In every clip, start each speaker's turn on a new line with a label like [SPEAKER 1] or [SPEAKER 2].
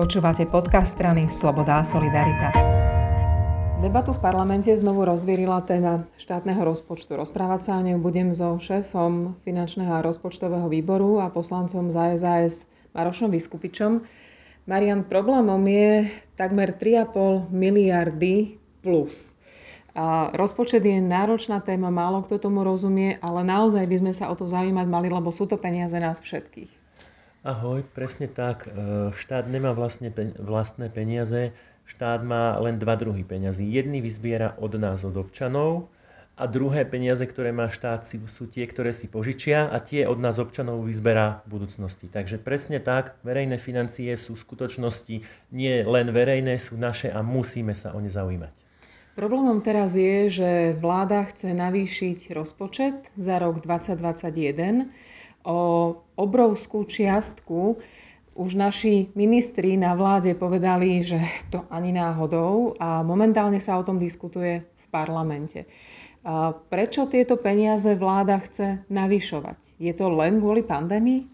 [SPEAKER 1] Počúvate podcast strany Sloboda a Solidarita. Debatu v parlamente znovu rozvírila téma štátneho rozpočtu. Rozprávať sa o nej budem so šéfom finančného a rozpočtového výboru a poslancom za SAS Marošom Vyskupičom. Marian, problémom je takmer 3,5 miliardy plus. A rozpočet je náročná téma, málo kto tomu rozumie, ale naozaj by sme sa o to zaujímať mali, lebo sú to peniaze nás všetkých.
[SPEAKER 2] Ahoj, presne tak. E, štát nemá vlastne, vlastné peniaze, štát má len dva druhy peniazy. Jedný vyzbiera od nás, od občanov, a druhé peniaze, ktoré má štát, sú tie, ktoré si požičia a tie od nás občanov vyzberá v budúcnosti. Takže presne tak, verejné financie sú v skutočnosti nie len verejné, sú naše a musíme sa o ne zaujímať.
[SPEAKER 1] Problémom teraz je, že vláda chce navýšiť rozpočet za rok 2021 o obrovskú čiastku. Už naši ministri na vláde povedali, že to ani náhodou a momentálne sa o tom diskutuje v parlamente. Prečo tieto peniaze vláda chce navyšovať? Je to len kvôli pandémii?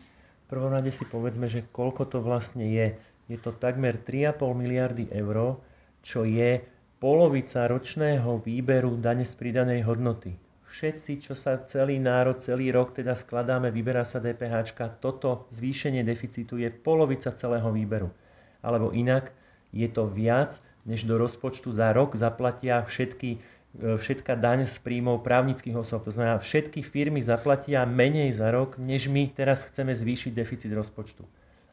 [SPEAKER 2] V prvom rade si povedzme, že koľko to vlastne je. Je to takmer 3,5 miliardy eur, čo je polovica ročného výberu dane z pridanej hodnoty všetci, čo sa celý národ, celý rok teda skladáme, vyberá sa DPH, toto zvýšenie deficitu je polovica celého výberu. Alebo inak, je to viac, než do rozpočtu za rok zaplatia všetky, e, všetka daň z príjmov právnických osob. To znamená, všetky firmy zaplatia menej za rok, než my teraz chceme zvýšiť deficit rozpočtu.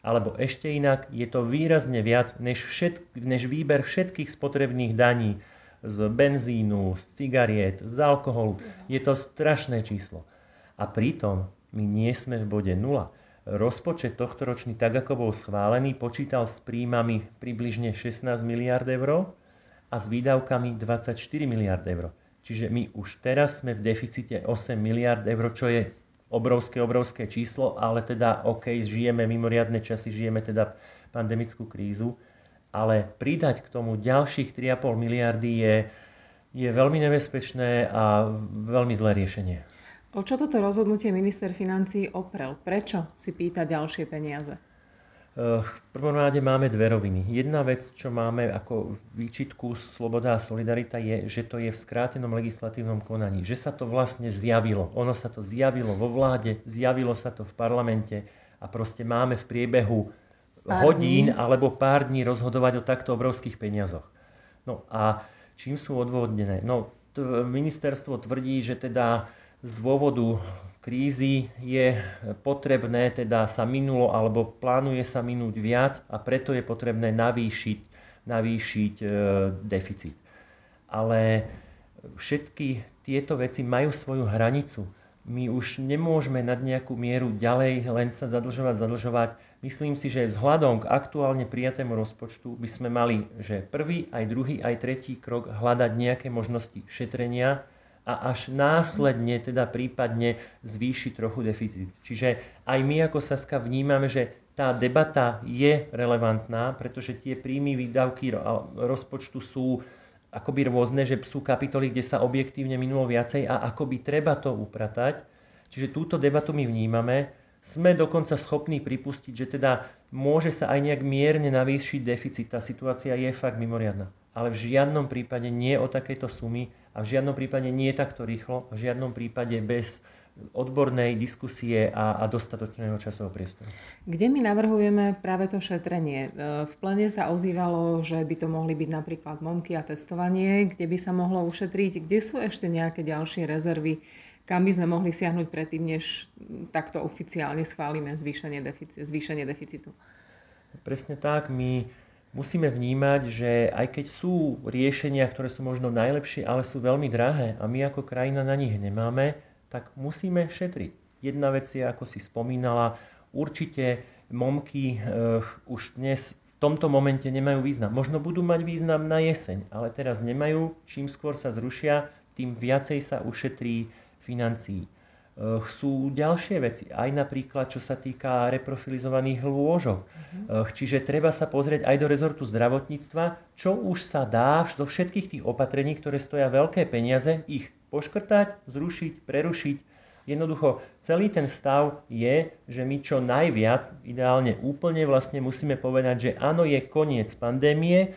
[SPEAKER 2] Alebo ešte inak, je to výrazne viac, než, všet, než výber všetkých spotrebných daní, z benzínu, z cigariet, z alkoholu. Je to strašné číslo. A pritom my nie sme v bode 0. Rozpočet tohto ročný, tak ako bol schválený, počítal s príjmami približne 16 miliard eur a s výdavkami 24 miliard eur. Čiže my už teraz sme v deficite 8 miliard eur, čo je obrovské, obrovské číslo, ale teda OK, žijeme mimoriadne časy, žijeme teda pandemickú krízu ale pridať k tomu ďalších 3,5 miliardy je, je veľmi nebezpečné a veľmi zlé riešenie.
[SPEAKER 1] O čo toto rozhodnutie minister financí oprel? Prečo si pýta ďalšie peniaze?
[SPEAKER 2] Eh, v prvom rade máme dve roviny. Jedna vec, čo máme ako výčitku Sloboda a Solidarita je, že to je v skrátenom legislatívnom konaní. Že sa to vlastne zjavilo. Ono sa to zjavilo vo vláde, zjavilo sa to v parlamente a proste máme v priebehu pár hodín dní. alebo pár dní rozhodovať o takto obrovských peniazoch. No a čím sú odvodnené? No, t- ministerstvo tvrdí, že teda z dôvodu krízy je potrebné, teda sa minulo alebo plánuje sa minúť viac a preto je potrebné navýšiť, navýšiť e, deficit. Ale všetky tieto veci majú svoju hranicu. My už nemôžeme nad nejakú mieru ďalej len sa zadlžovať, zadlžovať Myslím si, že vzhľadom k aktuálne prijatému rozpočtu by sme mali, že prvý, aj druhý, aj tretí krok hľadať nejaké možnosti šetrenia a až následne teda prípadne zvýšiť trochu deficit. Čiže aj my ako Saska vnímame, že tá debata je relevantná, pretože tie príjmy, výdavky rozpočtu sú akoby rôzne, že sú kapitoly, kde sa objektívne minulo viacej a akoby treba to upratať. Čiže túto debatu my vnímame, sme dokonca schopní pripustiť, že teda môže sa aj nejak mierne navýšiť deficit. Tá situácia je fakt mimoriadná. Ale v žiadnom prípade nie o takejto sumy a v žiadnom prípade nie takto rýchlo, v žiadnom prípade bez odbornej diskusie a, a dostatočného časového priestoru.
[SPEAKER 1] Kde my navrhujeme práve to šetrenie? E, v plene sa ozývalo, že by to mohli byť napríklad momky a testovanie, kde by sa mohlo ušetriť. Kde sú ešte nejaké ďalšie rezervy, kam by sme mohli siahnuť predtým, než takto oficiálne schválime zvýšenie, defici- zvýšenie deficitu.
[SPEAKER 2] Presne tak. My musíme vnímať, že aj keď sú riešenia, ktoré sú možno najlepšie, ale sú veľmi drahé a my ako krajina na nich nemáme, tak musíme šetriť. Jedna vec je, ako si spomínala, určite momky uh, už dnes v tomto momente nemajú význam. Možno budú mať význam na jeseň, ale teraz nemajú. Čím skôr sa zrušia, tým viacej sa ušetrí financií. Sú ďalšie veci, aj napríklad čo sa týka reprofilizovaných lôžok. Uh-huh. Čiže treba sa pozrieť aj do rezortu zdravotníctva, čo už sa dá do všetkých tých opatrení, ktoré stoja veľké peniaze, ich poškrtať, zrušiť, prerušiť Jednoducho, celý ten stav je, že my čo najviac, ideálne úplne vlastne musíme povedať, že áno, je koniec pandémie,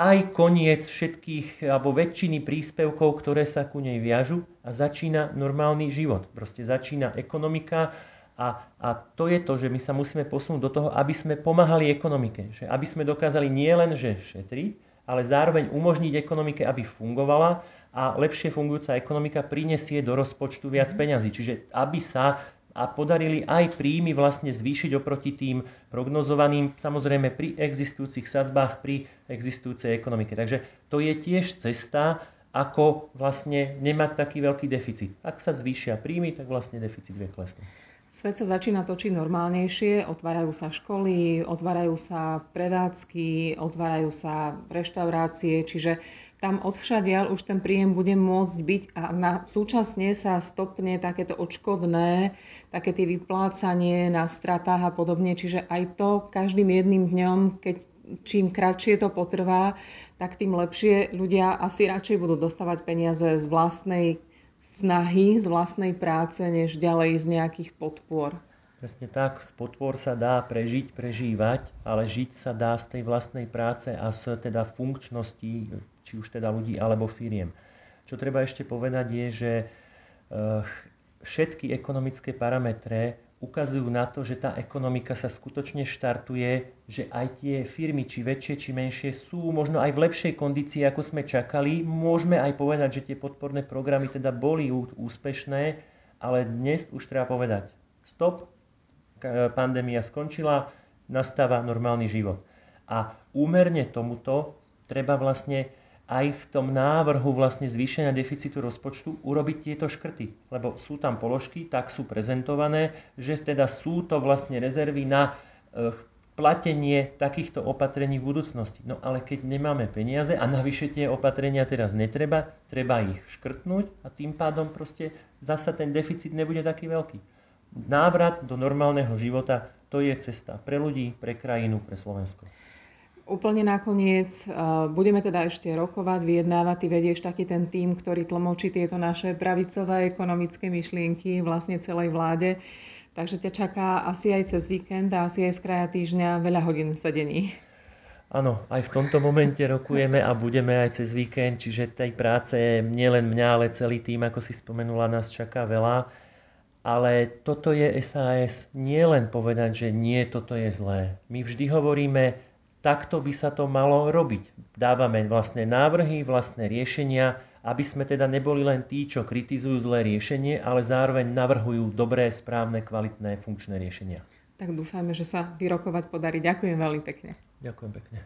[SPEAKER 2] aj koniec všetkých alebo väčšiny príspevkov, ktoré sa ku nej viažu a začína normálny život. Proste začína ekonomika a, a to je to, že my sa musíme posunúť do toho, aby sme pomáhali ekonomike. Že aby sme dokázali nielen, že šetriť, ale zároveň umožniť ekonomike, aby fungovala a lepšie fungujúca ekonomika prinesie do rozpočtu viac mhm. peňazí. Čiže aby sa a podarili aj príjmy vlastne zvýšiť oproti tým prognozovaným, samozrejme pri existujúcich sadzbách, pri existujúcej ekonomike. Takže to je tiež cesta, ako vlastne nemať taký veľký deficit. Ak sa zvýšia príjmy, tak vlastne deficit vie klesnúť.
[SPEAKER 1] Svet sa začína točiť normálnejšie, otvárajú sa školy, otvárajú sa prevádzky, otvárajú sa reštaurácie, čiže tam odvšadiaľ už ten príjem bude môcť byť a na, súčasne sa stopne takéto odškodné, také tie vyplácanie na stratách a podobne. Čiže aj to každým jedným dňom, keď čím kratšie to potrvá, tak tým lepšie ľudia asi radšej budú dostávať peniaze z vlastnej snahy, z vlastnej práce, než ďalej z nejakých podpor.
[SPEAKER 2] Presne tak, z podpor sa dá prežiť, prežívať, ale žiť sa dá z tej vlastnej práce a z teda funkčnosti či už teda ľudí alebo firiem. Čo treba ešte povedať je, že eh, všetky ekonomické parametre ukazujú na to, že tá ekonomika sa skutočne štartuje, že aj tie firmy, či väčšie, či menšie, sú možno aj v lepšej kondícii, ako sme čakali. Môžeme aj povedať, že tie podporné programy teda boli úspešné, ale dnes už treba povedať stop, pandémia skončila, nastáva normálny život. A úmerne tomuto treba vlastne aj v tom návrhu vlastne zvýšenia deficitu rozpočtu urobiť tieto škrty. Lebo sú tam položky, tak sú prezentované, že teda sú to vlastne rezervy na e, platenie takýchto opatrení v budúcnosti. No ale keď nemáme peniaze a navyše tie opatrenia teraz netreba, treba ich škrtnúť a tým pádom proste zasa ten deficit nebude taký veľký. Návrat do normálneho života, to je cesta pre ľudí, pre krajinu, pre Slovensko.
[SPEAKER 1] Úplne nakoniec budeme teda ešte rokovať, vyjednávať. Ty vedieš taký ten tým, ktorý tlmočí tieto naše pravicové ekonomické myšlienky vlastne celej vláde. Takže ťa čaká asi aj cez víkend a asi aj z kraja týždňa veľa hodín sedení.
[SPEAKER 2] Áno, aj v tomto momente rokujeme a budeme aj cez víkend, čiže tej práce nielen mňa, ale celý tým, ako si spomenula, nás čaká veľa. Ale toto je SAS. Nie len povedať, že nie, toto je zlé. My vždy hovoríme, takto by sa to malo robiť. Dávame vlastné návrhy, vlastné riešenia, aby sme teda neboli len tí, čo kritizujú zlé riešenie, ale zároveň navrhujú dobré, správne, kvalitné, funkčné riešenia.
[SPEAKER 1] Tak dúfajme, že sa vyrokovať podarí. Ďakujem veľmi pekne.
[SPEAKER 2] Ďakujem pekne.